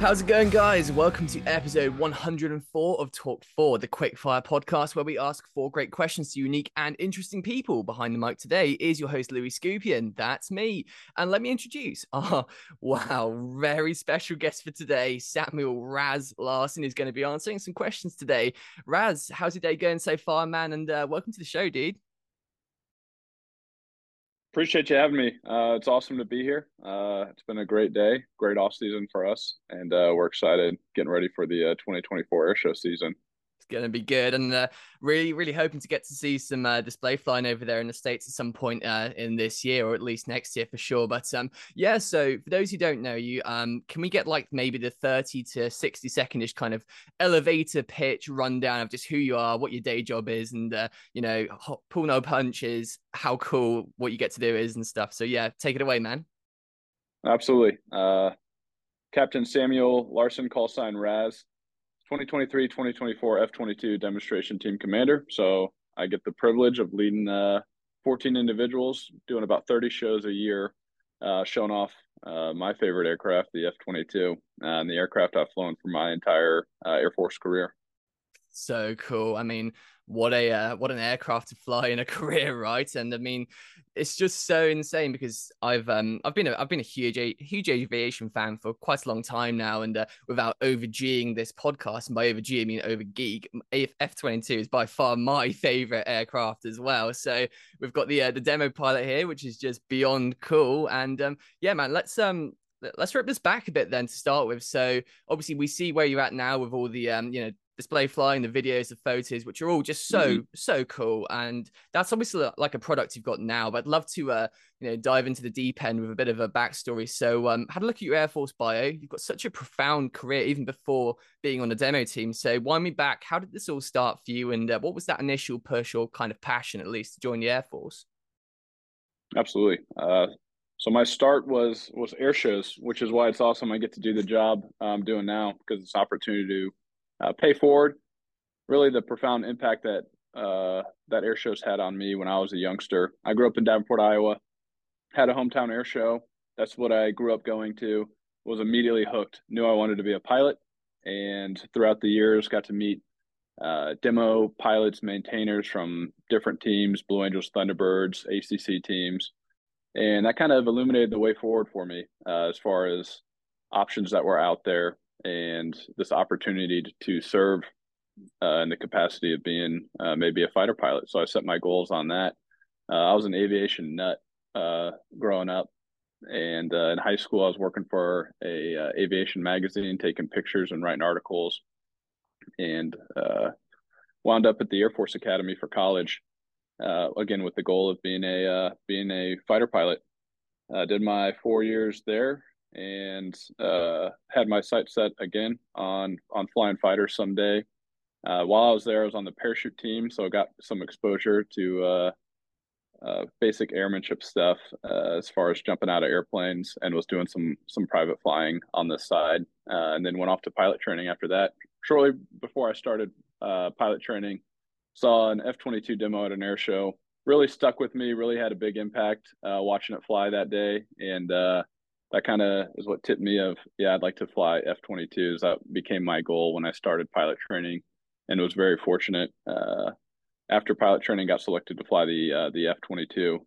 How's it going, guys? Welcome to episode 104 of Talk 4, the Quickfire podcast, where we ask four great questions to unique and interesting people. Behind the mic today is your host, Louis Skupien. That's me. And let me introduce our, wow, very special guest for today, Samuel RaZZ Larson, is going to be answering some questions today. RaZZ, how's your day going so far, man? And uh, welcome to the show, dude. Appreciate you having me. Uh, it's awesome to be here. Uh, it's been a great day, great off season for us, and uh, we're excited getting ready for the uh, 2024 air show season going to be good. And uh, really, really hoping to get to see some uh, display flying over there in the States at some point uh, in this year or at least next year for sure. But um, yeah, so for those who don't know you, um, can we get like maybe the 30 to 60 secondish kind of elevator pitch rundown of just who you are, what your day job is, and, uh, you know, hot, pull no punches, how cool what you get to do is and stuff. So yeah, take it away, man. Absolutely. Uh, Captain Samuel Larson, call sign RaZZ. 2023 2024 F22 demonstration team commander. So I get the privilege of leading uh, 14 individuals, doing about 30 shows a year, uh, showing off uh, my favorite aircraft, the F 22, and the aircraft I've flown for my entire uh, Air Force career. So cool. I mean, what a uh, what an aircraft to fly in a career, right? And I mean, it's just so insane because I've um I've been a, I've been a huge huge aviation fan for quite a long time now, and uh, without overgeeing this podcast, and by over G I mean over geek, F twenty two is by far my favorite aircraft as well. So we've got the uh, the demo pilot here, which is just beyond cool. And um yeah, man, let's um let's rip this back a bit then to start with. So obviously we see where you're at now with all the um, you know, display flying, the videos, the photos, which are all just so mm-hmm. so cool. And that's obviously like a product you've got now. But I'd love to uh, you know dive into the deep end with a bit of a backstory. So um, had a look at your Air Force bio. You've got such a profound career even before being on a demo team. So wind me back. How did this all start for you? And uh, what was that initial push or kind of passion, at least, to join the Air Force? Absolutely. Uh, so my start was was air shows, which is why it's awesome. I get to do the job I'm doing now because it's an opportunity to uh, pay forward. Really, the profound impact that uh, that air shows had on me when I was a youngster. I grew up in Davenport, Iowa. Had a hometown air show. That's what I grew up going to. Was immediately hooked. Knew I wanted to be a pilot, and throughout the years, got to meet uh, demo pilots, maintainers from different teams, Blue Angels, Thunderbirds, ACC teams, and that kind of illuminated the way forward for me uh, as far as options that were out there and this opportunity to, serve uh, in the capacity of being uh, maybe a fighter pilot. So I set my goals on that. Uh, I was an aviation nut uh, growing up, and uh, in high school I was working for a uh, aviation magazine, taking pictures and writing articles, and wound up at the Air Force Academy for college. again, with the goal of being a being a fighter pilot. did my four years there and uh, had my sights set again on on flying fighters someday. Uh, while I was there, I was on the parachute team, so I got some exposure to uh, uh basic airmanship stuff uh, as far as jumping out of airplanes, and was doing some some private flying on the side, uh, and then went off to pilot training after that. Shortly before I started pilot training, saw an F twenty two demo at an air show. Really stuck with me. Really had a big impact watching it fly that day, and that kind of is what tipped me of yeah i'd like to fly f-22s that became my goal when i started pilot training and was very fortunate uh, after pilot training got selected to fly the uh, the f-22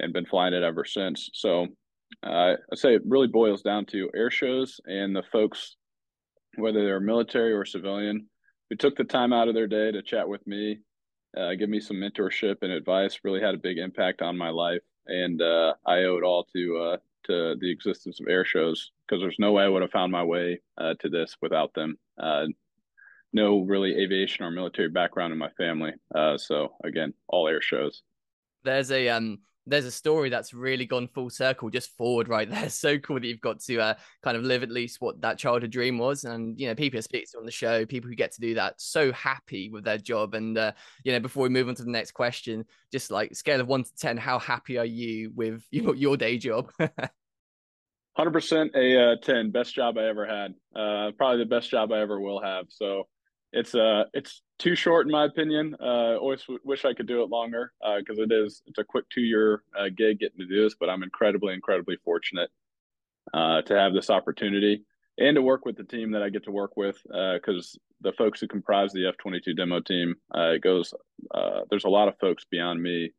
and been flying it ever since. So uh, i say it really boils down to air shows and the folks whether they're military or civilian who took the time out of their day to chat with me uh, give me some mentorship and advice really had a big impact on my life. And uh, i owe it all to uh, to the existence of air shows because there's no way I would have found my way uh, to this without them. Uh, no really aviation or military background in my family. Uh, so again, all air shows. There's a um there's a story that's really gone full circle just forward right there. So cool that you've got to uh, kind of live at least what that childhood dream was. And you know people speak to on the show people who get to do that so happy with their job. And uh, you know before we move on to the next question just like scale of 1 to 10 how happy are you with your, your day job? 100% a uh, 10 best job i ever had. Uh, probably the best job i ever will have. So it's uh it's too short in my opinion. Uh, always w- wish I could do it longer because uh, it is it's a quick two year uh, gig getting to do this, but I'm incredibly incredibly fortunate uh, to have this opportunity. and to work with the team that I get to work with because uh, the folks who comprise the F twenty two demo team, it goes. There's a lot of folks beyond me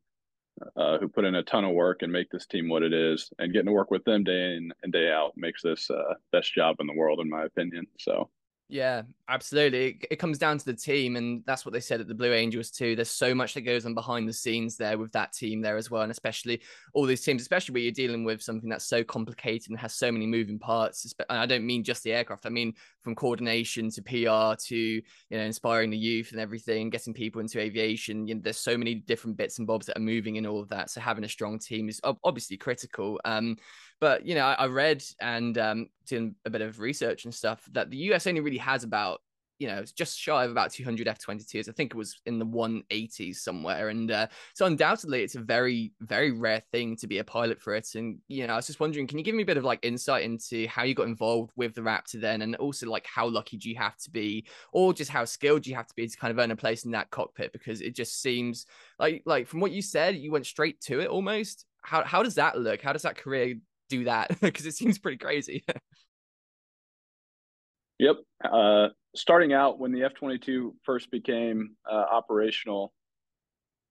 who put in a ton of work and make this team what it is, and getting to work with them day in and day out makes this best job in the world, in my opinion. So yeah, absolutely. It, it, comes down to the team, and that's what they said at the Blue Angels too. There's so much that goes on behind the scenes there with that team there as well, and especially all these teams, especially where you're dealing with something that's so complicated and has so many moving parts. And I don't mean just the aircraft. I mean from coordination to PR to you know inspiring the youth and everything, getting people into aviation. You know, there's so many different bits and bobs that are moving in all of that. So having a strong team is obviously critical. Um, but you know, I, I read and um, doing a bit of research and stuff that the US only really has about you know, just shy of about 200 F-22s. I think it was in the 180s somewhere. And uh, so undoubtedly, it's a very, very rare thing to be a pilot for it. And, you know, I was just wondering, can you give me a bit of like insight into how you got involved with the Raptor then? And also like how lucky do you have to be or just how skilled do you have to be to kind of earn a place in that cockpit? Because it just seems like, like from what you said, you went straight to it almost. How, how does that look? How does that career do that because it seems pretty crazy. yep. Uh, starting out when the F 22 first became uh, operational,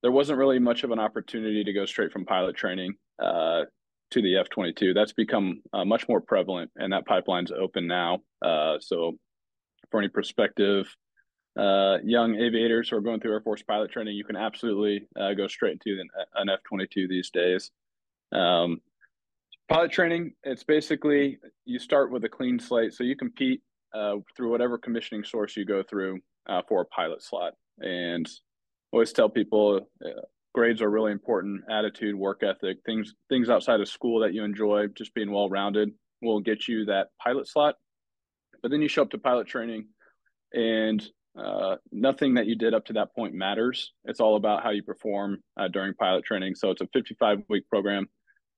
there wasn't really much of an opportunity to go straight from pilot training uh, to the F 22. That's become uh, much more prevalent, and that pipeline's open now. Uh, so, for any prospective uh, young aviators who are going through Air Force pilot training, you can absolutely go straight into an F 22 these days. Um, Pilot training, it's basically you start with a clean slate. So you compete uh, through whatever commissioning source you go through uh, for a pilot slot. And always tell people uh, grades are really important. Attitude, work ethic, things things outside of school that you enjoy, just being well rounded will get you that pilot slot. But then you show up to pilot training, and uh, nothing that you did up to that point matters. It's all about how you perform uh, during pilot training. So it's a 55 week program.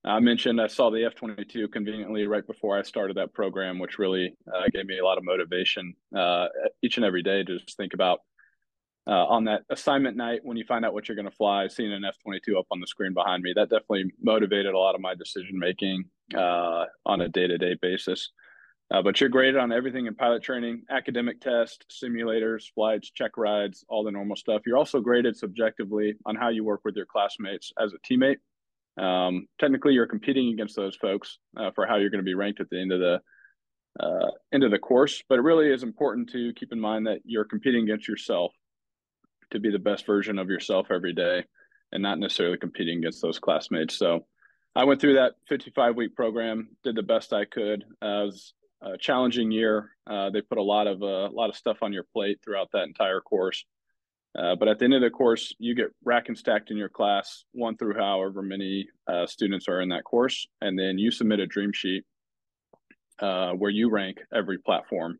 I mentioned I saw the F 22 conveniently right before I started that program, which really uh, gave me a lot of motivation uh, each and every day to just think about uh, on that assignment night when you find out what you're going to fly, seeing an F 22 up on the screen behind me. That definitely motivated a lot of my decision making uh, on a day to day basis. Uh, but you're graded on everything in pilot training, academic tests, simulators, flights, check rides, all the normal stuff. You're also graded subjectively on how you work with your classmates as a teammate um, technically, you're competing against those folks uh, for how you're going to be ranked at the end of the uh, end of the course. But it really is important to keep in mind that you're competing against yourself to be the best version of yourself every day, and not necessarily competing against those classmates. So, I went through that 55 week program, did the best I could. Uh, it was a challenging year. Uh, they put a lot of uh, a lot of stuff on your plate throughout that entire course. Uh, but at the end of the course, you get rack and stacked in your class, one through however many uh, students are in that course, and then you submit a dream sheet uh, where you rank every platform.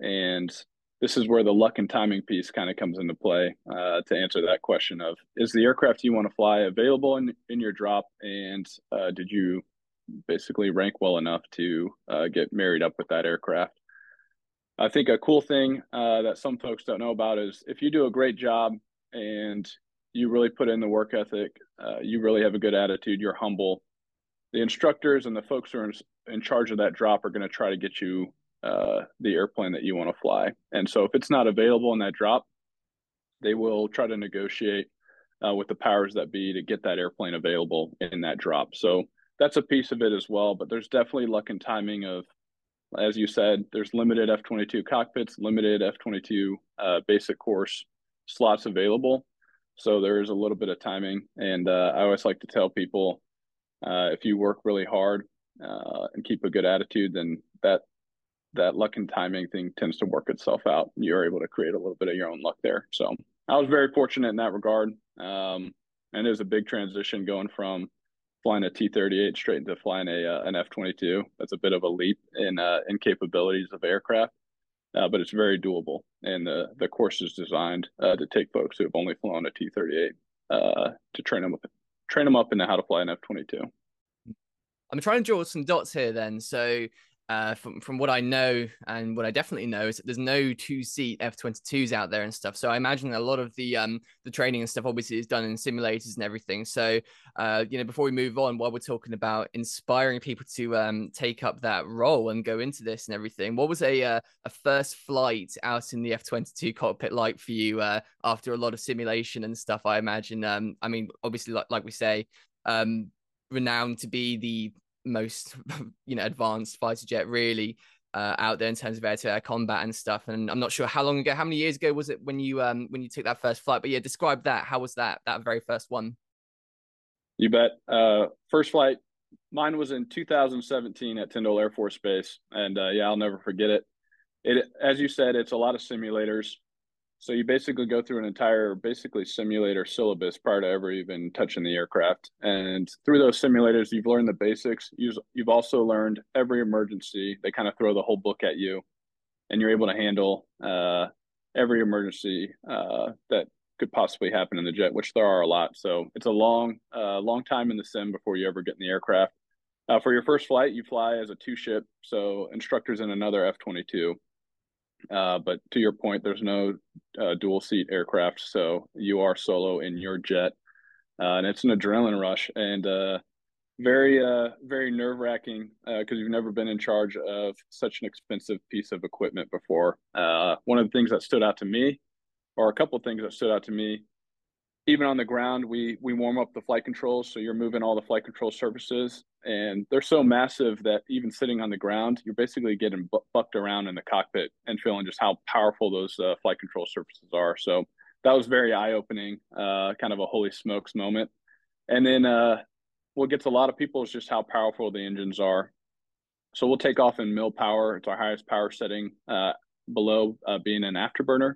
And this is where the luck and timing piece kind of comes into play uh, to answer that question of is the aircraft you want to fly available in, in your drop, and uh, did you basically rank well enough to get married up with that aircraft? I think a cool thing uh, that some folks don't know about is if you do a great job and you really put in the work ethic, uh, you really have a good attitude, you're humble. The instructors and the folks who are in, in charge of that drop are going to try to get you uh, the airplane that you want to fly. And so if it's not available in that drop, they will try to negotiate uh, with the powers that be to get that airplane available in that drop. So that's a piece of it as well. But there's definitely luck and timing of as you said, there's limited F-22 cockpits, limited F-22 uh, basic course slots available. So there is a little bit of timing, and uh, I always like to tell people uh, if you work really hard uh, and keep a good attitude, then that that luck and timing thing tends to work itself out. You're able to create a little bit of your own luck there. So I was very fortunate in that regard, um, and it was a big transition going from flying a T-38 straight into flying a uh, an F-22. That's a bit of a leap in uh, in capabilities of aircraft, uh, but it's very doable. And the the course is designed uh, to take folks who have only flown a T-38 uh, to train them up, train them up into how to fly an F-22. I'm trying to draw some dots here. Then, so uh, from from what I know and what I definitely know is that there's no two seat F22s out there and stuff. So I imagine a lot of the um the training and stuff obviously is done in simulators and everything. So uh you know before we move on, while we're talking about inspiring people to um take up that role and go into this and everything, what was a uh, a first flight out in the F22 cockpit like for you uh, after a lot of simulation and stuff? I imagine. Um, I mean, obviously, like like we say, um, renowned to be the most you know advanced fighter jet really uh, out there in terms of air-to-air combat and stuff. And I'm not sure how long ago, how many years ago was it when you um when you took that first flight? But yeah, describe that. How was that that very first one? You bet. Uh, first flight, mine was in 2017 at Tyndall Air Force Base, and uh, yeah, I'll never forget it. It, as you said, it's a lot of simulators. So you basically go through an entire basically simulator syllabus prior to ever even touching the aircraft. And through those simulators, you've learned the basics. You've, also learned every emergency. They kind of throw the whole book at you, and you're able to handle uh, every emergency uh, that could possibly happen in the jet, which there are a lot. So it's a long, uh, long time in the sim before you ever get in the aircraft. Uh, for your first flight, you fly as a two ship, so instructors in another F 22. Uh, but to your point, there's no uh, dual seat aircraft, so you are solo in your jet, uh, and it's an adrenaline rush and uh, very uh, very nerve wracking because you've never been in charge of such an expensive piece of equipment before. one of the things that stood out to me, or a couple of things that stood out to me, even on the ground, we we warm up the flight controls, so you're moving all the flight control surfaces, and they're so massive that even sitting on the ground, you're basically getting bucked around in the cockpit and feeling just how powerful those uh, flight control surfaces are. So that was very eye opening, uh, kind of a holy smokes moment. And then uh, what gets a lot of people is just how powerful the engines are. So we'll take off in mil power; it's our highest power setting, uh, below uh, being an afterburner,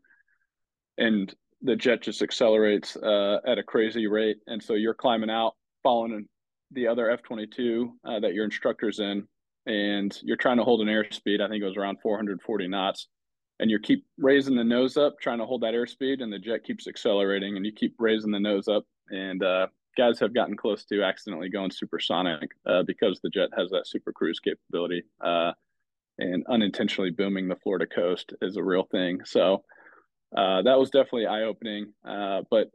and the jet just accelerates uh, at a crazy rate, and so you're climbing out, following the other F twenty two uh, that your instructor's in, and you're trying to hold an airspeed. I think it was around 440 knots, and you keep raising the nose up, trying to hold that airspeed, and the jet keeps accelerating, and you keep raising the nose up, and uh, guys have gotten close to accidentally going supersonic uh, because the jet has that super cruise capability, uh, and unintentionally booming the Florida coast is a real thing. So uh, that was definitely eye opening. Uh, but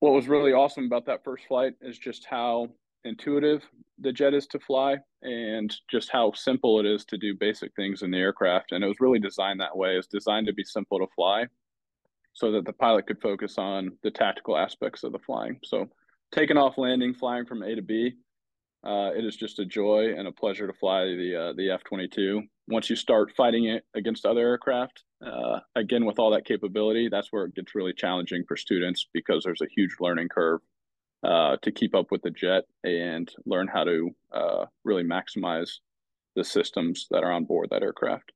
what was really awesome about that first flight is just how intuitive the jet is to fly and just how simple it is to do basic things in the aircraft. And it was really designed that way. It's designed to be simple to fly so that the pilot could focus on the tactical aspects of the flying. So taking off, landing, flying from A to B, uh, it is just a joy and a pleasure to fly the uh, the F twenty two. Once you start fighting it against other aircraft, uh, again with all that capability, that's where it gets really challenging for students because there's a huge learning curve uh, to keep up with the jet and learn how to uh, really maximize the systems that are on board that aircraft.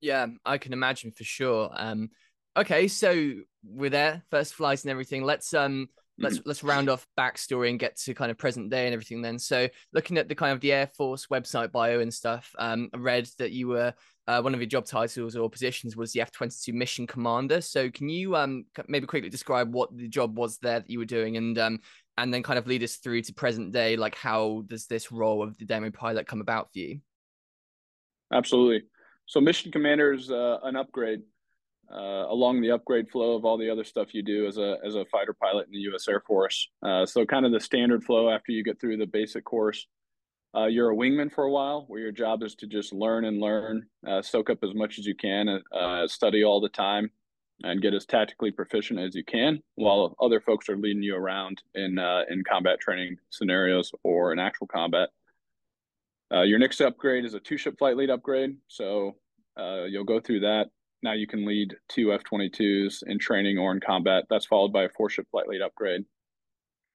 Yeah, I can imagine for sure. Um, okay, so we're there, first flights and everything. Let's um let's mm-hmm. let's round off backstory and get to kind of present day and everything then. So looking at the kind of the air force website bio and stuff um I read that you were uh, one of your job titles or positions was the f-22 mission commander. So can you um maybe quickly describe what the job was there that you were doing and um and then kind of lead us through to present day like how does this role of the demo pilot come about for you? Absolutely. So mission commander is uh, an upgrade uh, along the upgrade flow of all the other stuff you do as a as a fighter pilot in the U.S. Air Force. Uh, so kind of the standard flow after you get through the basic course. Uh, you're a wingman for a while, where your job is to just learn and learn, uh, soak up as much as you can, uh, study all the time, and get as tactically proficient as you can, while other folks are leading you around in uh, in combat training scenarios or in actual combat. your next upgrade is a two ship flight lead upgrade, so you'll go through that now you can lead two F 22s in training or in combat. That's followed by a four ship flight lead upgrade.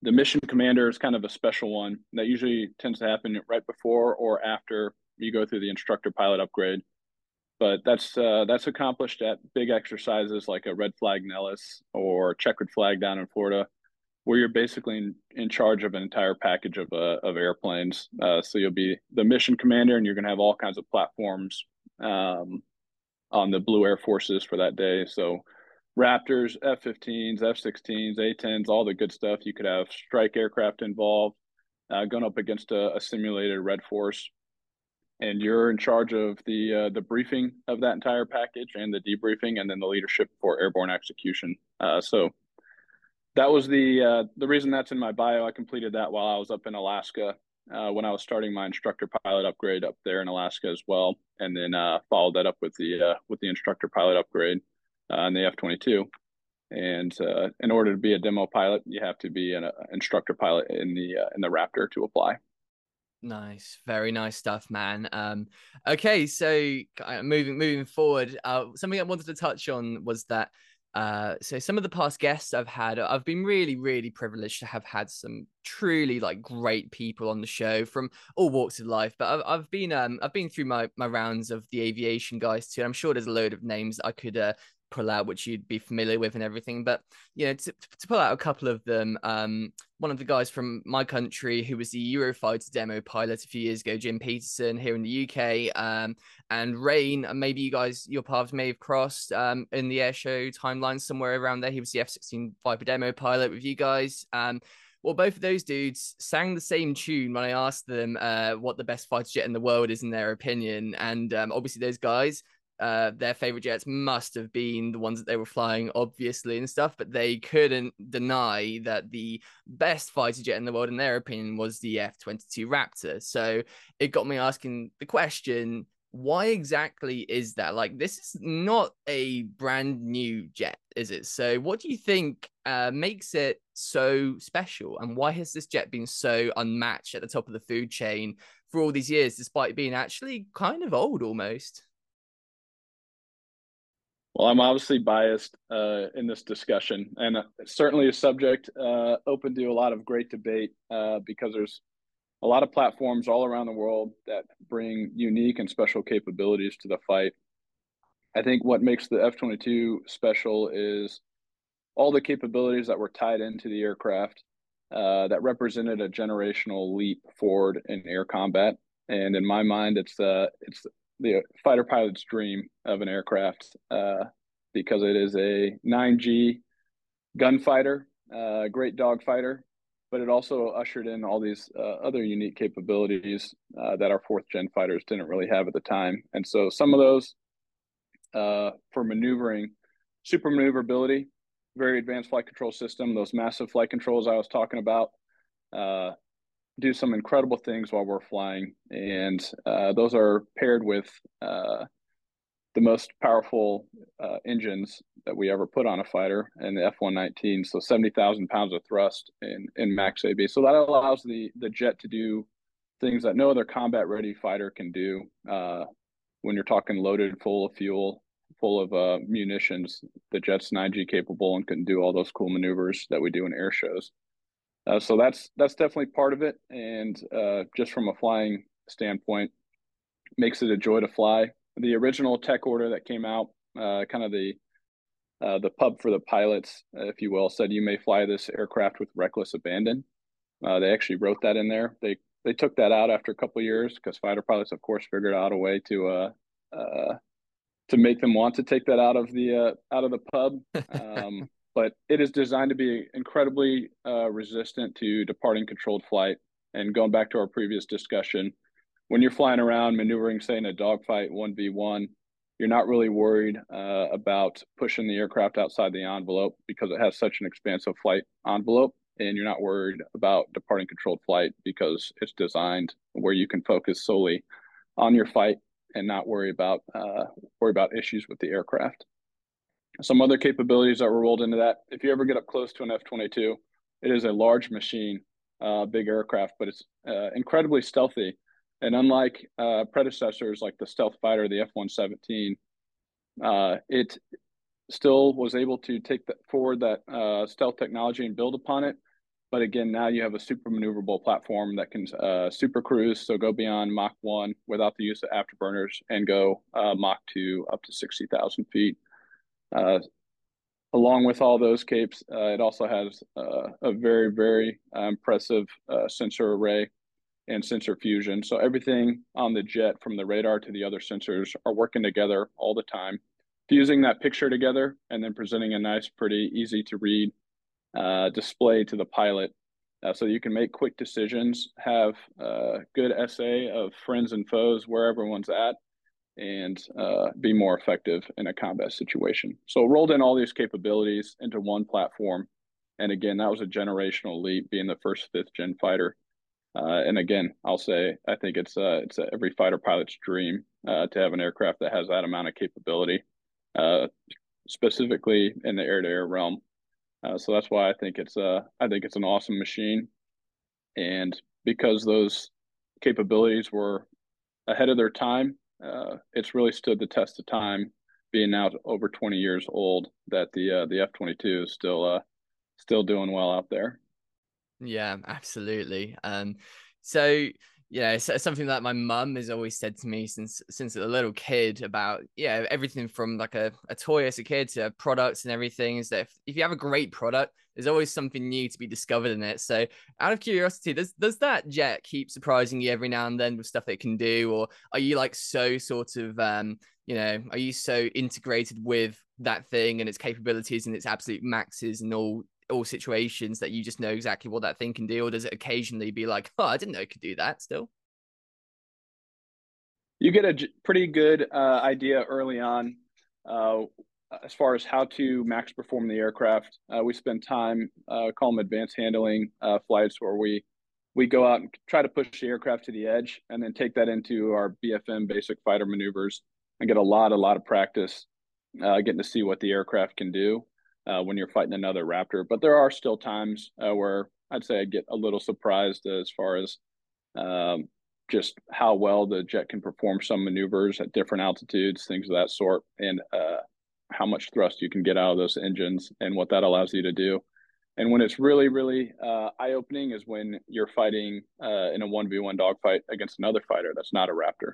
The mission commander is kind of a special one that usually tends to happen right before or after you go through the instructor pilot upgrade. But that's uh, that's accomplished at big exercises like a red flag Nellis or checkered flag down in Florida, where you're basically in, in charge of an entire package of uh, of airplanes. Uh, so you'll be the mission commander, and you're going to have all kinds of platforms um, on the Blue Air Forces for that day. So Raptors, F-15s, F-16s, A-10s, all the good stuff. You could have strike aircraft involved, uh, going up against a, a simulated Red Force. and you're in charge of the uh, the briefing of that entire package and the debriefing, and then the leadership for airborne execution. Uh, so that was the uh, the reason that's in my bio. I completed that while I was up in Alaska uh, when I was starting my instructor pilot upgrade up there in Alaska as well, and then uh, followed that up with the uh, with the instructor pilot upgrade on the F twenty two. And in order to be a demo pilot, you have to be an instructor pilot in the in the Raptor to apply. Nice, very nice stuff, man. Um, okay, so moving moving forward, uh, something I wanted to touch on was that. Uh, so some of the past guests I've had, I've been really, really privileged to have had some truly like great people on the show from all walks of life. But I've, I've been, um, I've been through my my rounds of the aviation guys too. I'm sure there's a load of names I could uh, pull out, which you'd be familiar with and everything. But you know, to, to pull out a couple of them, um, one of the guys from my country who was the Eurofighter demo pilot a few years ago, Jim Peterson, here in the UK, um, and Rain. Maybe you guys, your paths may have crossed um, in the airshow timeline somewhere around there. He was the F-16 Viper demo pilot with you guys. Um, well, both of those dudes sang the same tune when I asked them uh, what the best fighter jet in the world is in their opinion, and um, obviously those guys uh, their favorite jets must have been the ones that they were flying, obviously, and stuff, but they couldn't deny that the best fighter jet in the world, in their opinion, was the F 22 Raptor. So it got me asking the question why exactly is that? Like, this is not a brand new jet, is it? So, what do you think uh, makes it so special? And why has this jet been so unmatched at the top of the food chain for all these years, despite being actually kind of old almost? Well, I'm obviously biased uh, in this discussion, and uh, certainly a subject uh, open to a lot of great debate uh, because there's a lot of platforms all around the world that bring unique and special capabilities to the fight. I think what makes the F 22 special is all the capabilities that were tied into the aircraft uh, that represented a generational leap forward in air combat. And in my mind, it's uh, it's the fighter pilot's dream of an aircraft uh, because it is a 9G gunfighter, uh, great dogfighter, but it also ushered in all these uh, other unique capabilities uh, that our fourth gen fighters didn't really have at the time. And so some of those uh, for maneuvering, super maneuverability, very advanced flight control system, those massive flight controls I was talking about uh, do some incredible things while we're flying. And uh, those are paired with uh, the most powerful uh, engines that we ever put on a fighter and the F-119. So 70,000 pounds of thrust in, in max AB. So that allows the, the jet to do things that no other combat ready fighter can do. Uh, when you're talking loaded full of fuel, full of uh, munitions, the jet's 9G capable and can do all those cool maneuvers that we do in air shows. Uh, so that's that's definitely part of it, and uh, just from a flying standpoint, makes it a joy to fly. The original tech order that came out, uh, kind of the uh, the pub for the pilots, if you will, said you may fly this aircraft with reckless abandon. Uh, they actually wrote that in there. They they took that out after a couple years because fighter pilots, of course, figured out a way to uh, to make them want to take that out of the out of the pub. Um, but it is designed to be incredibly uh, resistant to departing controlled flight. And going back to our previous discussion, when you're flying around maneuvering, say in a dogfight, 1v1, you're not really worried uh, about pushing the aircraft outside the envelope because it has such an expansive flight envelope. And you're not worried about departing controlled flight because it's designed where you can focus solely on your fight and not worry about uh, worry about issues with the aircraft. Some other capabilities that were rolled into that. If you ever get up close to an F 22, it is a large machine, uh, big aircraft, but it's uh, incredibly stealthy. And unlike uh, predecessors like the stealth fighter, the F 117, uh, it still was able to take forward that uh, stealth technology and build upon it. But again, now you have a super maneuverable platform that can uh, super cruise, so go beyond Mach 1 without the use of afterburners and go Mach 2 up to 60,000 feet. Uh, along with all those capes, uh, it also has uh, a very, very impressive sensor array and sensor fusion. So everything on the jet from the radar to the other sensors are working together all the time, fusing that picture together and then presenting a nice, pretty easy to read uh, display to the pilot uh, so you can make quick decisions, have a good SA of friends and foes where everyone's at, and uh, be more effective in a combat situation. So rolled in all these capabilities into one platform, and again, that was a generational leap, being the first fifth gen fighter. Uh, and again, I'll say I think it's uh, it's every fighter pilot's dream uh, to have an aircraft that has that amount of capability, uh, specifically in the air-to-air realm. Uh, so that's why I think it's uh I think it's an awesome machine, and because those capabilities were ahead of their time, uh, it's really stood the test of time. Being now over 20 years old, that the uh, the F 22 is still uh, still doing well out there. Yeah, absolutely. Um, so yeah, it's, something that my mum has always said to me since since a little kid about yeah everything from like a, a toy as a kid to products and everything is that if, if you have a great product there's always something new to be discovered in it. So out of curiosity does does that jet keep surprising you every now and then with stuff it can do? Or are you like so sort of um you know are you so integrated with that thing and its capabilities and its absolute maxes and all all situations that you just know exactly what that thing can do, or does it occasionally be like, oh, I didn't know it could do that still? You get a pretty good uh, idea early on uh, as far as how to max perform the aircraft. Uh, we spend time, uh, call them advanced handling uh, flights, where we we go out and try to push the aircraft to the edge, and then take that into our BFM basic fighter maneuvers and get a lot, a lot of practice uh, getting to see what the aircraft can do uh, when you're fighting another raptor. But there are still times uh, where I'd say I get a little surprised as far as um, just how well the jet can perform some maneuvers at different altitudes, things of that sort, and uh, how much thrust you can get out of those engines and what that allows you to do. And when it's really, really uh, eye opening is when you're fighting uh, in a 1v1 dogfight against another fighter that's not a Raptor.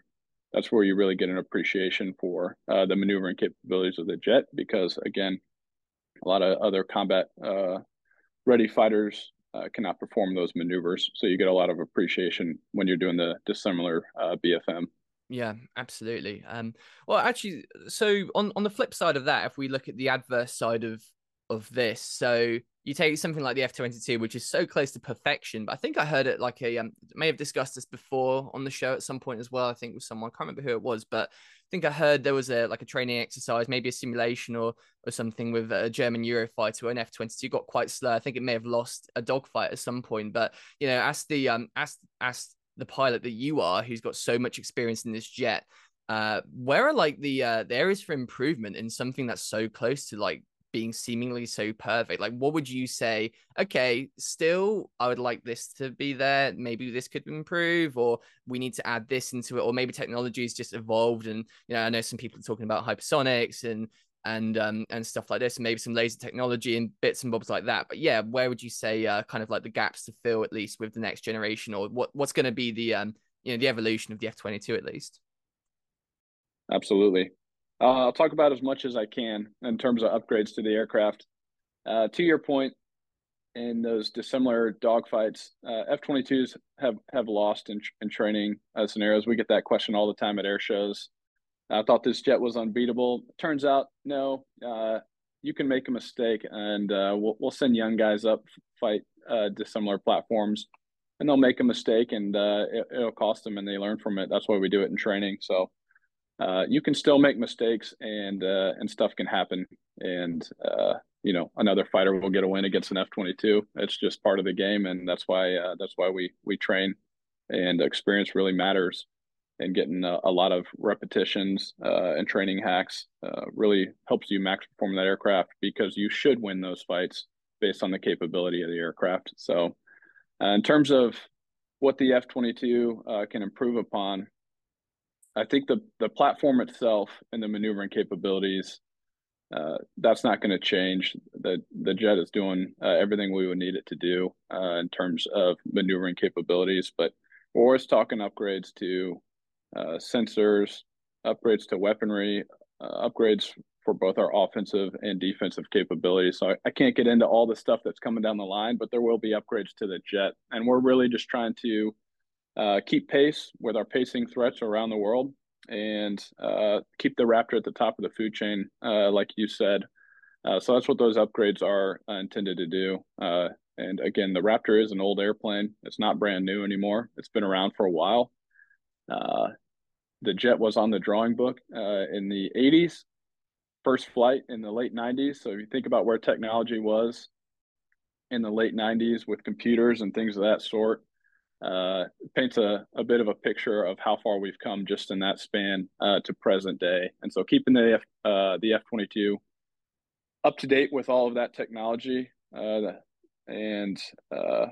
That's where you really get an appreciation for uh, the maneuvering capabilities of the jet because, again, a lot of other combat uh, ready fighters uh, cannot perform those maneuvers. So you get a lot of appreciation when you're doing the dissimilar uh, BFM. Yeah, absolutely. Um, well, actually, so on on the flip side of that, if we look at the adverse side of of this, so you take something like the F twenty two, which is so close to perfection, but I think I heard it like a um, may have discussed this before on the show at some point as well. I think with someone, I can't remember who it was, but think I heard there was a like a training exercise, maybe a simulation or or something with a German Eurofighter an F twenty two got quite slow. I think it may have lost a dogfight at some point. But you know, as the um as as the pilot that you are, who's got so much experience in this jet, uh, where are like the uh the areas for improvement in something that's so close to like being seemingly so perfect like what would you say okay still i would like this to be there maybe this could improve or we need to add this into it or maybe technology has just evolved and you know i know some people are talking about hypersonics and and um and stuff like this and maybe some laser technology and bits and bobs like that but yeah where would you say uh, kind of like the gaps to fill at least with the next generation or what what's going to be the um you know the evolution of the f-22 at least? Absolutely uh, I'll talk about as much as I can in terms of upgrades to the aircraft. Uh, to your point, in those dissimilar dogfights, uh, F-22s have have lost in, in training uh, scenarios. We get that question all the time at air shows. I thought this jet was unbeatable. Turns out, no. Uh, you can make a mistake, and uh, we'll we'll send young guys up fight uh, dissimilar platforms, and they'll make a mistake, and it, will cost them, and they learn from it. That's why we do it in training. So uh, you can still make mistakes and uh, and stuff can happen. And uh, you know another fighter will get a win against an F22 it's just part of the game and that's why uh, that's why we we train. And experience really matters and getting a, a lot of repetitions uh, and training hacks really helps you max perform that aircraft because you should win those fights based on the capability of the aircraft. So in terms of what the F22 can improve upon I think the the platform itself and the maneuvering capabilities uh, that's not going to change. The the jet is doing uh, everything we would need it to do uh, in terms of maneuvering capabilities. But we're always talking upgrades to uh, sensors, upgrades to weaponry, uh, upgrades for both our offensive and defensive capabilities. So I, I, can't get into all the stuff that's coming down the line, but there will be upgrades to the jet, and we're really just trying to uh, keep pace with our pacing threats around the world and uh, keep the Raptor at the top of the food chain, uh, like you said. Uh, so that's what those upgrades are uh, intended to do. Uh, And again, the Raptor is an old airplane. It's not brand new anymore. It's been around for a while. The jet was on the drawing book in the 80s, first flight in the late 90s. So if you think about where technology was in the late 90s with computers and things of that sort, uh, paints a, a bit of a picture of how far we've come just in that span uh, to present day. And so keeping the F, uh, the F twenty two up to date with all of that technology, uh, and uh,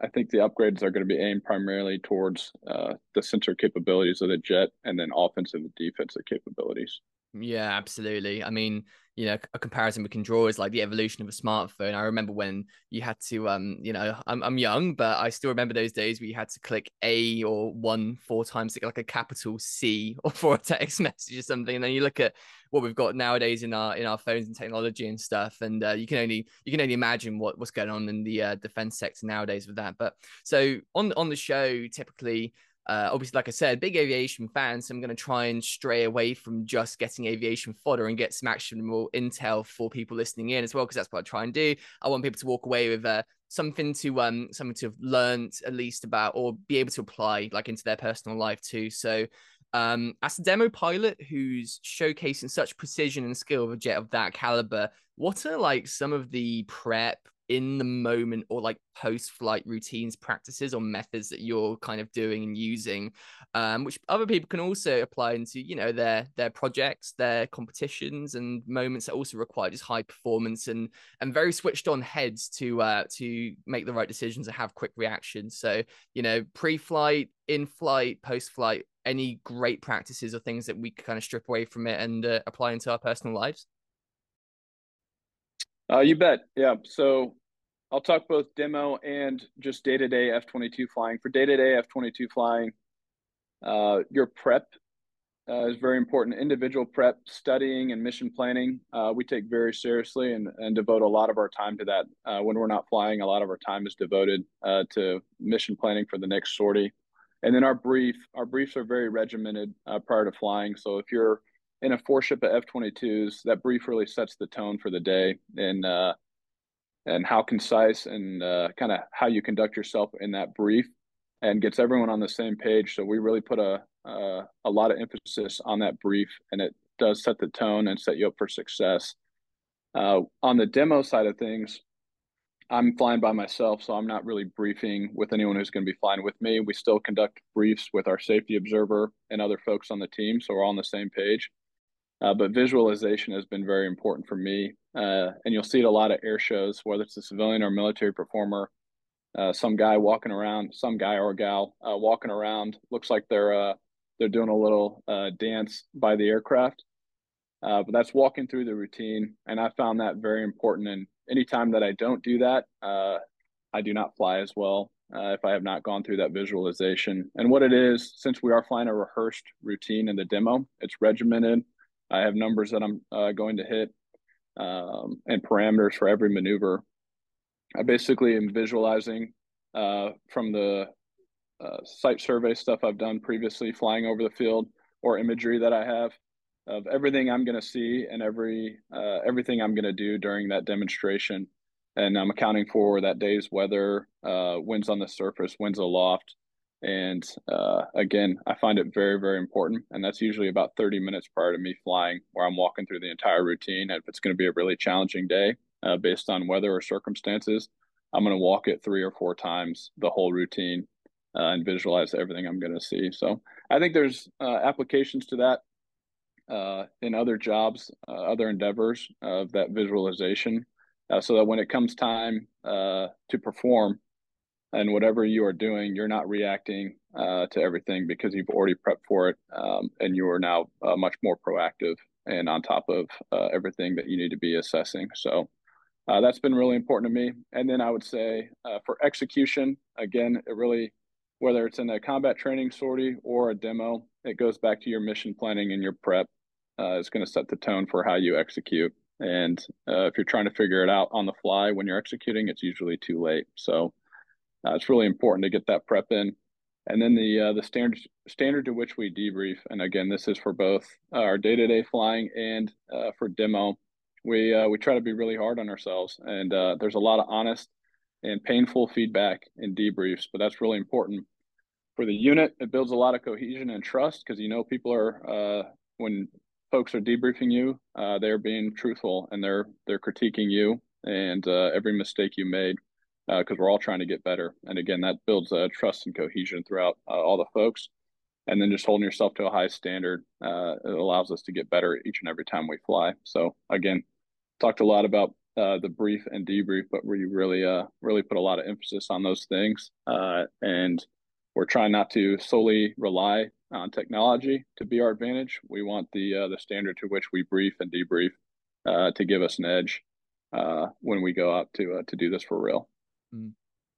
I think the upgrades are going to be aimed primarily towards uh, the sensor capabilities of the jet, and then offensive and defensive capabilities. Yeah, absolutely. I mean, you know a comparison we can draw is like the evolution of a smartphone. I remember when you had to um you know i'm, I'm young but i still remember those days where you had to click a or one four times like a capital c or for a text message or something. And then you look at what we've got nowadays in our in our phones and technology and stuff and uh, you can only you can only imagine what what's going on in the uh, defense sector nowadays with that. But so on on the show typically uh, obviously, like I said, big aviation fan, so I'm going to try and stray away from just getting aviation fodder and get some actionable intel for people listening in as well, because that's what I try and do. I want people to walk away with uh, something to um something to have learned at least about or be able to apply like into their personal life too. So um, as a demo pilot who's showcasing such precision and skill of a jet of that caliber, what are like some of the prep in the moment or like post flight routines practices or methods that you're kind of doing and using um, which other people can also apply into you know their their projects their competitions and moments that also require just high performance and and very switched on heads to uh to make the right decisions and have quick reactions. So you know pre-flight in flight post flight any great practices or things that we kind of strip away from it and uh, apply into our personal lives uh, you bet. Yeah. So I'll talk both demo and just day to day F 22 flying. For day to day F 22 flying, uh, your prep uh, is very important. Individual prep, studying, and mission planning, uh, we take very seriously and, and devote a lot of our time to that. Uh, when we're not flying, a lot of our time is devoted uh, to mission planning for the next sortie. And then our brief, our briefs are very regimented uh, prior to flying. So if you're in a four ship of F 22s, that brief really sets the tone for the day and, uh, and how concise and uh, kind of how you conduct yourself in that brief and gets everyone on the same page. So we really put a, uh, a lot of emphasis on that brief and it does set the tone and set you up for success. Uh, on the demo side of things, I'm flying by myself, so I'm not really briefing with anyone who's going to be flying with me. We still conduct briefs with our safety observer and other folks on the team, so we're all on the same page. Uh, but visualization has been very important for me. Uh, and you'll see it a lot of air shows, whether it's a civilian or military performer. Uh, some guy walking around, some guy or gal uh, walking around, looks like they're uh, they're doing a little uh, dance by the aircraft. but that's walking through the routine, and I found that very important. And anytime that I don't do that, I do not fly as well if I have not gone through that visualization. And what it is, since we are flying a rehearsed routine in the demo, it's regimented I have numbers that I'm uh, going to hit um, and parameters for every maneuver. I basically am visualizing uh, from the uh, site survey stuff I've done previously, flying over the field, or imagery that I have of everything I'm going to see and every uh, everything I'm going to do during that demonstration. And I'm accounting for that day's weather, uh, winds on the surface, winds aloft, and uh, again, I find it very, very important. And that's usually about 30 minutes prior to me flying, where I'm walking through the entire routine. And if it's going to be a really challenging day uh, based on weather or circumstances, I'm going to walk it three or four times the whole routine uh, and visualize everything I'm going to see. So I think there's uh, applications to that uh, in other jobs, uh, other endeavors of that visualization, so that when it comes time to perform, and whatever you are doing, you're not reacting uh, to everything because you've already prepped for it, um, and you are now uh, much more proactive and on top of uh, everything that you need to be assessing. So uh, that's been really important to me. And then I would say uh, for execution, again, it really whether it's in a combat training sortie or a demo, it goes back to your mission planning and your prep. Uh, is going to set the tone for how you execute. And if you're trying to figure it out on the fly when you're executing, it's usually too late. So uh, it's really important to get that prep in. And then the uh, the standard standard to which we debrief, and again, this is for both our day to day flying and uh, for demo. We uh, we try to be really hard on ourselves, and uh, there's a lot of honest and painful feedback and debriefs, but that's really important for the unit. It builds a lot of cohesion and trust because you know people are uh, when folks are debriefing you, uh, they're being truthful and they're they're critiquing you and uh, every mistake you made because uh, we're all trying to get better. And again, that builds uh, trust and cohesion throughout uh, all the folks. And then just holding yourself to a high standard uh, allows us to get better each and every time we fly. So again, talked a lot about uh, the brief and debrief, but we really really put a lot of emphasis on those things. and we're trying not to solely rely on technology to be our advantage. We want the the standard to which we brief and debrief to give us an edge uh, when we go out to uh, to do this for real. Mm.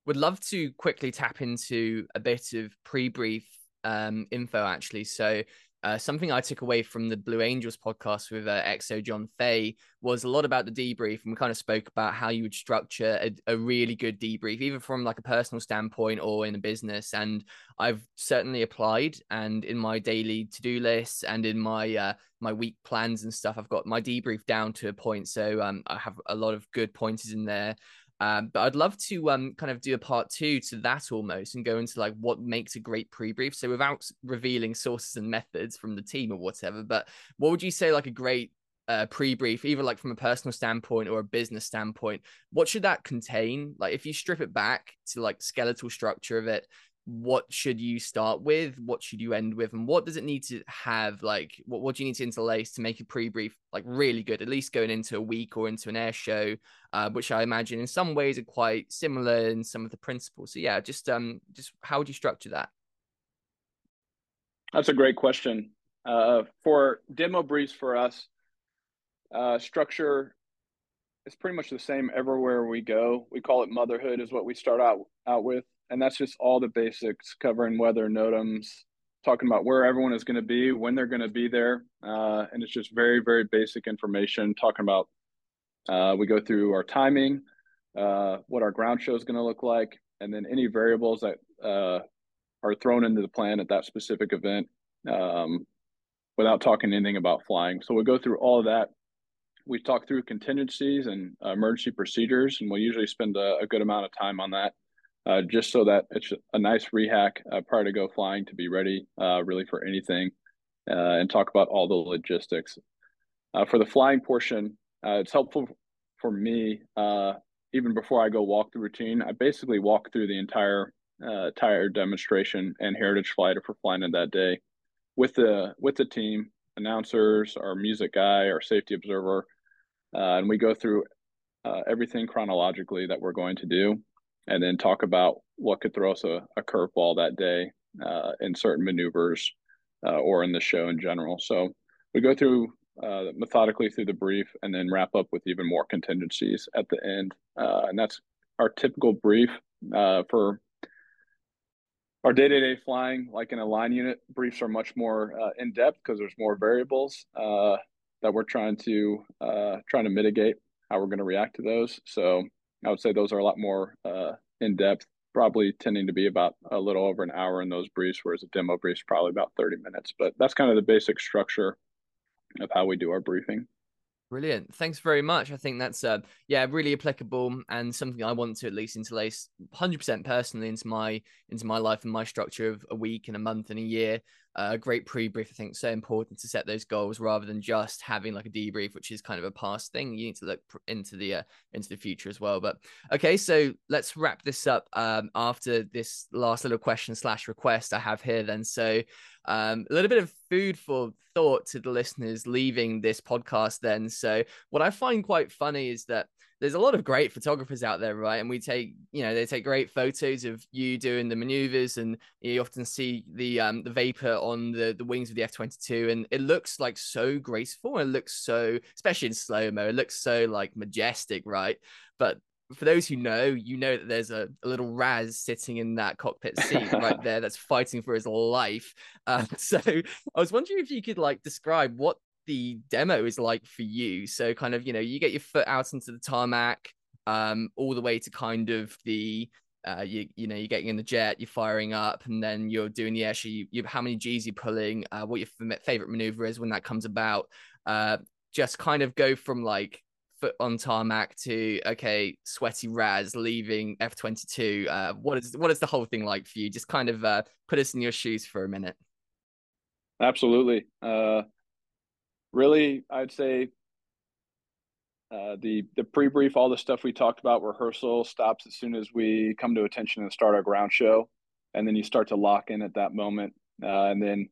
Would love to quickly tap into a bit of pre-brief um, info actually. So uh, something I took away from the Blue Angels podcast with uh, XO John Fay was a lot about the debrief, and we kind of spoke about how you would structure a, a, really good debrief, either from like a personal standpoint or in a business. And I've certainly applied, and in my daily to do lists and in my uh, my week plans and stuff, I've got my debrief down to a point. So um, I have a lot of good pointers in there. Um, but I'd love to um, kind of do a part two to that almost and go into like what makes a great pre-brief. So without revealing sources and methods from the team or whatever, but what would you say like a great uh, pre-brief, either like from a personal standpoint or a business standpoint? What should that contain? Like if you strip it back to like skeletal structure of it, what should you start with what should you end with and what does it need to have like what, what do you need to interlace to make a pre-brief like really good at least going into a week or into an air show uh, which i imagine in some ways are quite similar in some of the principles. So yeah just um just how would you structure that? That's a great question. Uh, for demo briefs for us uh, structure is pretty much the same everywhere we go. We call it motherhood is what we start out out with and that's just all the basics covering weather NOTAMs talking about where everyone is going to be when they're going to be there uh, and it's just very very basic information talking about uh, we go through our timing uh, what our ground show is going to look like and then any variables that uh, are thrown into the plan at that specific event um, without talking anything about flying. So we go through all of that. We talk through contingencies and emergency procedures and we'll usually spend a, a good amount of time on that uh, just so that it's a nice rehack uh, prior to go flying to be ready uh, really for anything uh, and talk about all the logistics. Uh, for the flying portion, uh, it's helpful for me even before I go walk the routine. I basically walk through the entire entire demonstration and heritage flight for flying in that day with the with the team, announcers, our music guy, our safety observer, and we go through everything chronologically that we're going to do and then talk about what could throw us a, a curveball that day uh, in certain maneuvers uh, or in the show in general. So we go through uh, methodically through the brief and then wrap up with even more contingencies at the end. Uh, and that's our typical brief uh, for our day-to-day flying. Like in a line unit, briefs are much more uh, in depth because there's more variables that we're trying to trying to mitigate how we're going to react to those. So I would say those are a lot more uh, in depth, probably tending to be about a little over an hour in those briefs, whereas a demo brief is probably about 30 minutes. But that's kind of the basic structure of how we do our briefing. Brilliant. Thanks very much. I think that's uh yeah, really applicable and something I want to at least interlace 100% personally into my into my life and my structure of a week and a month and a year a great pre-brief. I think so important to set those goals rather than just having like a debrief, which is kind of a past thing. You need to look into the uh, into the future as well. But okay, so let's wrap this up um, after this last little question slash request I have here. Then, so um, a little bit of food for thought to the listeners leaving this podcast. Then, so what I find quite funny is that there's a lot of great photographers out there, right? And we take, you know, they take great photos of you doing the maneuvers, and you often see the um the vapor on the the wings of the F twenty two, and it looks like so graceful. And it looks so, especially in slow mo, it looks so like majestic, right? But for those who know, you know that there's a, a little RaZZ sitting in that cockpit seat right there that's fighting for his life. Uh, so I was wondering if you could like describe what the demo is like for you. So kind of, you know, you get your foot out into the tarmac, um, all the way to kind of the uh, you you know you're getting in the jet, you're firing up, and then you're doing the air show. You, you how many G's you're pulling, uh, what your favorite maneuver is when that comes about. Uh, just kind of go from like foot on tarmac to okay, sweaty RaZZ leaving F twenty two. Uh, what is what is the whole thing like for you? Just kind of uh, put us in your shoes for a minute. Absolutely. Uh, really, I'd say uh, the the pre-brief, all the stuff we talked about, rehearsal stops as soon as we come to attention and start our ground show, and then you start to lock in at that moment, uh, and then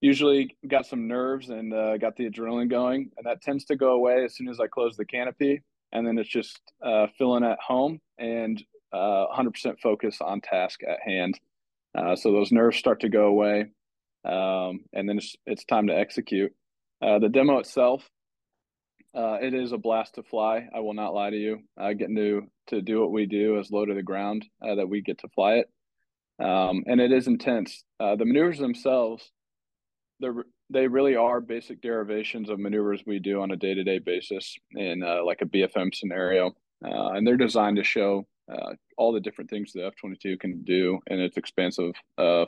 usually got some nerves and uh, got the adrenaline going, and that tends to go away as soon as I close the canopy, and then it's just uh, feeling at home and 100% uh, focus on task at hand. Uh, so those nerves start to go away, um, and then it's it's time to execute. The demo itself uh, it is a blast to fly. I will not lie to you. Uh, getting to to do what we do as low to the ground, uh, that we get to fly it, um, and it is intense. Uh, the maneuvers themselves, they they really are basic derivations of maneuvers we do on a day to day basis in uh, like a BFM scenario, uh, and they're designed to show all the different things the F twenty two can do in its expansive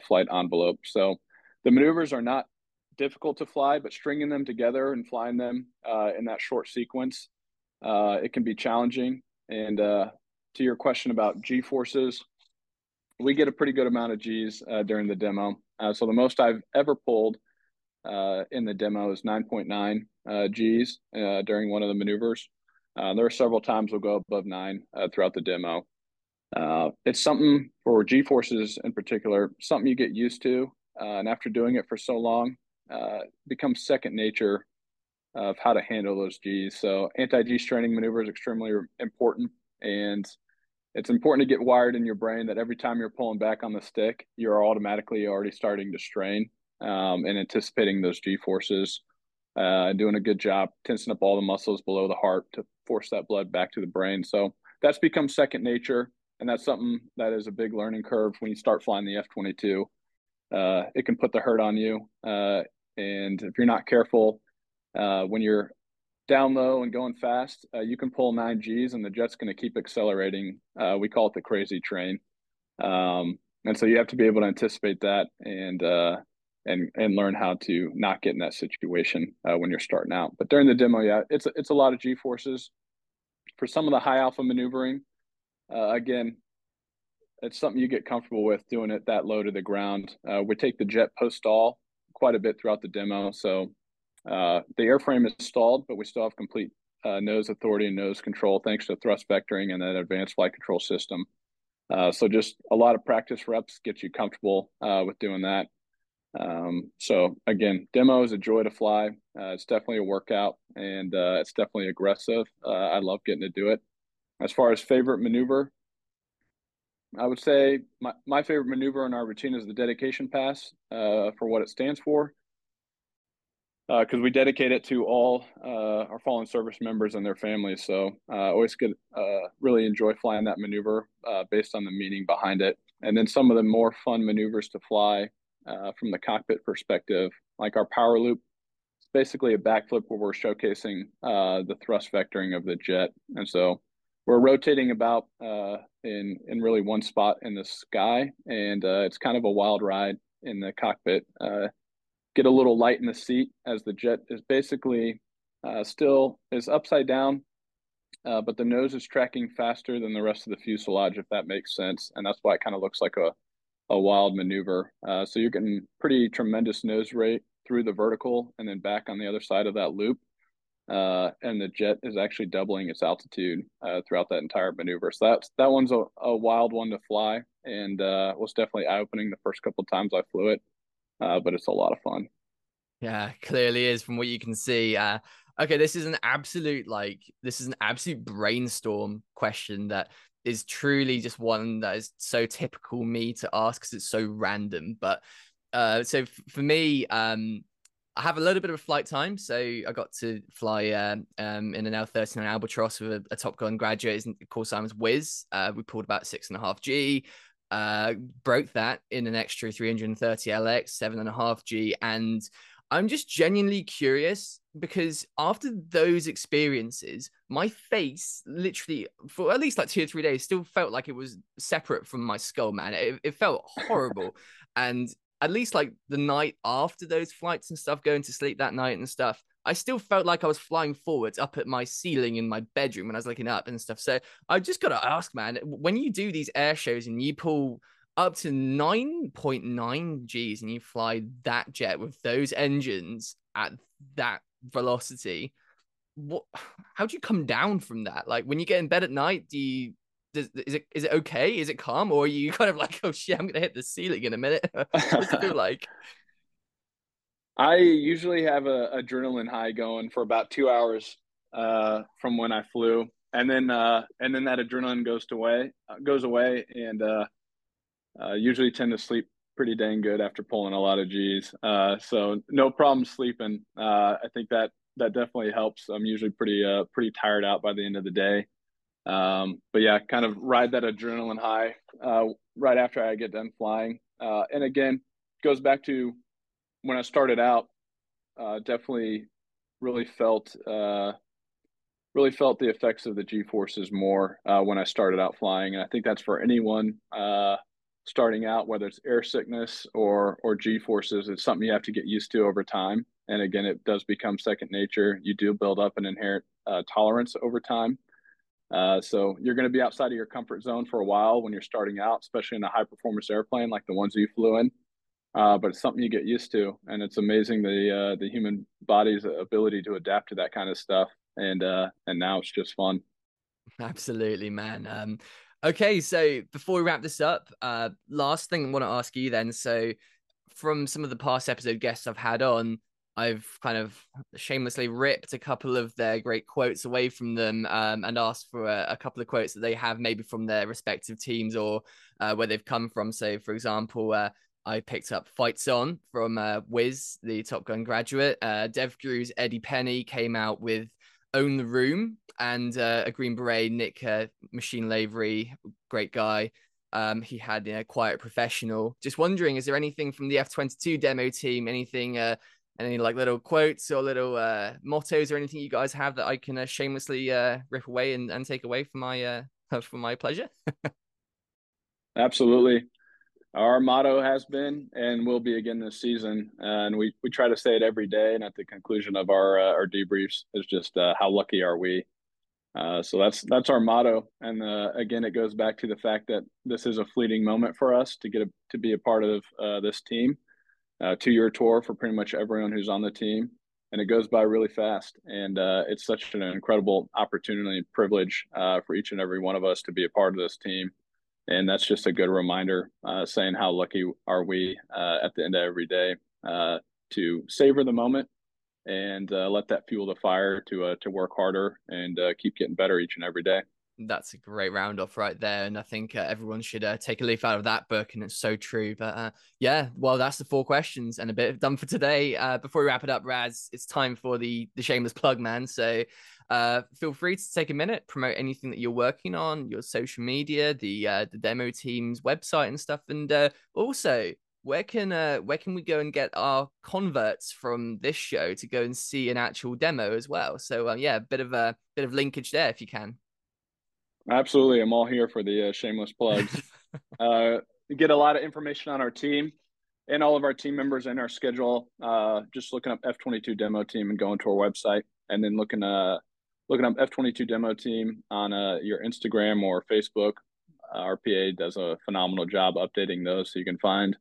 flight envelope. So the maneuvers are not difficult to fly, but stringing them together and flying them uh, in that short sequence, uh, it can be challenging. And uh, to your question about G forces, we get a pretty good amount of G's uh, during the demo. Uh, so the most I've ever pulled uh, in the demo is 9.9 G's during one of the maneuvers. there are several times we'll go above nine throughout the demo. it's something for G forces in particular, something you get used to. and after doing it for so long, uh, becomes second nature of how to handle those G's. So anti-G straining maneuver is extremely important, and it's important to get wired in your brain that every time you're pulling back on the stick, you're automatically already starting to strain um, and anticipating those G forces. Uh, doing a good job tensing up all the muscles below the heart to force that blood back to the brain. So that's become second nature, and that's something that is a big learning curve when you start flying the F twenty two. Uh, it can put the hurt on you. Uh, and if you're not careful, uh, when you're down low and going fast, uh, you can pull nine Gs and the jet's going to keep accelerating. Uh, we call it the crazy train. Um, and so you have to be able to anticipate that and uh, and and learn how to not get in that situation uh, when you're starting out. But during the demo, yeah, it's it's a lot of G forces. For some of the high alpha maneuvering, uh, again, it's something you get comfortable with doing it that low to the ground. we take the jet post stall quite a bit throughout the demo. So uh, the airframe is stalled, but we still have complete uh, nose authority and nose control thanks to thrust vectoring and that advanced flight control system. Uh, so just a lot of practice reps get you comfortable uh, with doing that. Um, so again, demo is a joy to fly. Uh, it's definitely a workout and uh, it's definitely aggressive. I love getting to do it. As far as favorite maneuver, I would say my, my favorite maneuver in our routine is the dedication pass uh, for what it stands for. Because uh, we dedicate it to all uh, our fallen service members and their families. So uh, always get uh, really enjoy flying that maneuver uh, based on the meaning behind it. And then some of the more fun maneuvers to fly from the cockpit perspective, like our power loop. It's basically a backflip where we're showcasing the thrust vectoring of the jet. And so we're rotating about uh, in in really one spot in the sky, and uh, it's kind of a wild ride in the cockpit. Uh, get a little light in the seat as the jet is basically uh, still is upside down, uh, but the nose is tracking faster than the rest of the fuselage, if that makes sense, and that's why it kind of looks like a a wild maneuver. Uh, so you're getting pretty tremendous nose rate through the vertical and then back on the other side of that loop uh, and the jet is actually doubling its altitude uh, throughout that entire maneuver. So that's that one's a, a wild one to fly, and uh, was definitely eye opening the first couple of times I flew it, uh, but it's a lot of fun. Yeah, clearly is from what you can see. Uh, okay, this is an absolute like this is an absolute brainstorm question that is truly just one that is so typical me to ask because it's so random. But uh, so f- for me, um, I have a little bit of a flight time, so I got to fly uh, um, in an L39 Albatross with a, a Top Gun graduate. Of course, I was whiz. Uh, we pulled about six and a half G, uh, broke that in an extra 330 LX, seven and a half G, and I'm just genuinely curious because after those experiences, my face literally for at least like two or three days still felt like it was separate from my skull, man. It, it felt horrible. and at least like the night after those flights and stuff, going to sleep that night and stuff, I still felt like I was flying forwards up at my ceiling in my bedroom when I was looking up and stuff. So I just got to ask, man, when you do these air shows and you pull up to 9.9 Gs and you fly that jet with those engines at that velocity, what how do you come down from that? Like when you get in bed at night, do you does, is it is it okay? Is it calm, or are you kind of like, oh shit, I'm gonna hit the ceiling in a minute? Like? I usually have a adrenaline high going for about two hours uh, from when I flew, and then uh, and then that adrenaline goes away, uh, goes away, and uh, uh, usually tend to sleep pretty dang good after pulling a lot of G's. Uh, so no problem sleeping. I think that that definitely helps. I'm usually pretty pretty tired out by the end of the day. Um, but yeah, kind of ride that adrenaline high uh, right after I get done flying. Uh, and again, goes back to when I started out, uh, definitely really felt uh, really felt the effects of the G forces more uh, when I started out flying, and I think that's for anyone uh, starting out, whether it's air sickness or or G forces. It's something you have to get used to over time, and again, it does become second nature. You do build up an inherent uh, tolerance over time. Uh, so you're going to be outside of your comfort zone for a while when you're starting out, especially in a high performance airplane like the ones you flew in uh, but it's something you get used to, and it's amazing the uh, the human body's ability to adapt to that kind of stuff. And uh, and now it's just fun. Absolutely, man. Um, okay, so before we wrap this up, uh, last thing I want to ask you then. So, from some of the past episode guests I've had on, I've kind of shamelessly ripped a couple of their great quotes away from them um, and asked for a, a, couple of quotes that they have maybe from their respective teams or uh, where they've come from. So, for example, uh, I picked up Fights On from uh, Wiz, the Top Gun graduate. Uh, DEVGRU's Eddie Penny came out with Own the Room, and uh, a Green Beret, Nick uh, Machine Lavery, great guy. Um, he had you know, Quiet Professional. Just wondering, is there anything from the F22 demo team, anything, uh, any like little quotes or little uh, mottos or anything you guys have that I can uh, shamelessly uh, rip away and, and take away for my uh, for my pleasure? Absolutely our motto has been and will be again this season, uh, and we we try to say it every day. And at the conclusion of our uh, our debriefs, is just uh, how lucky are we. So that's that's our motto, and again, it goes back to the fact that this is a fleeting moment for us to get a, to be a part of this team, two year tour for pretty much everyone who's on the team, and it goes by really fast. And it's such an incredible opportunity and privilege for each and every one of us to be a part of this team. And that's just a good reminder uh, saying how lucky are we uh, at the end of every day uh, to savor the moment and uh, let that fuel the fire to uh, to work harder and uh, keep getting better each and every day that's a great round off right there and i think everyone should take a leaf out of that book and it's so true but yeah well that's the four questions and a bit done for today before we wrap it up RaZZ it's time for the the shameless plug man so uh, feel free to take a minute, promote anything that you're working on, your social media, the uh, the demo team's website and stuff, and uh, also where can uh, where can we go and get our converts from this show to go and see an actual demo as well? So uh, yeah, a bit of a bit of linkage there if you can. Absolutely, I'm all here for the uh, shameless plugs. uh, get a lot of information on our team and all of our team members and our schedule. Uh, just looking up F22 demo team and going to our website, and then looking uh looking up F22 demo team on uh, your Instagram or Facebook. Uh, RPA does a phenomenal job updating those so you can find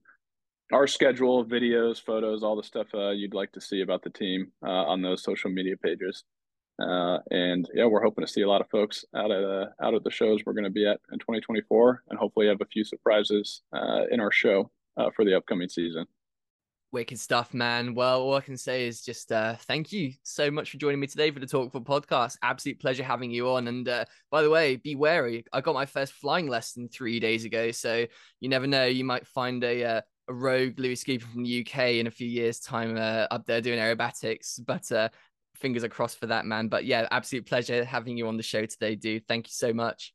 our schedule, videos, photos, all the stuff uh, you'd like to see about the team uh, on those social media pages. Uh, and yeah, we're hoping to see a lot of folks out at uh, out at the shows we're going to be at in 2024, and hopefully have a few surprises in our show for the upcoming season. Wicked stuff, man. Well, all I can say is just uh, thank you so much for joining me today for the Talk4 podcast. Absolute pleasure having you on. And uh, by the way, be wary. I got my first flying lesson three days ago, so you never know. You might find a uh, a rogue Louis Skupien from the UK in a few years' time uh, up there doing aerobatics. But uh, fingers are crossed for that, man. But yeah, absolute pleasure having you on the show today, dude. Thank you so much.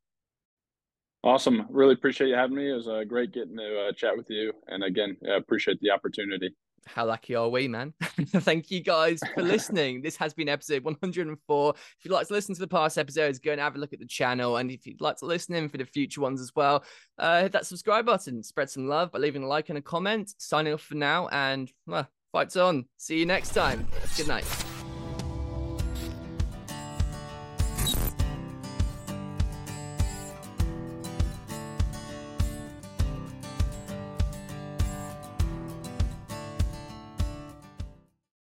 Awesome. Really appreciate you having me. It was uh, great getting to uh, chat with you. And again, I appreciate the opportunity. How lucky are we, man? Thank you guys for listening. This has been episode 104. If you'd like to listen to the past episodes, go and have a look at the channel. And if you'd like to listen in for the future ones as well, uh, hit that subscribe button, spread some love by leaving a like and a comment. Signing off for now, and well, fights on. See you next time. Good night.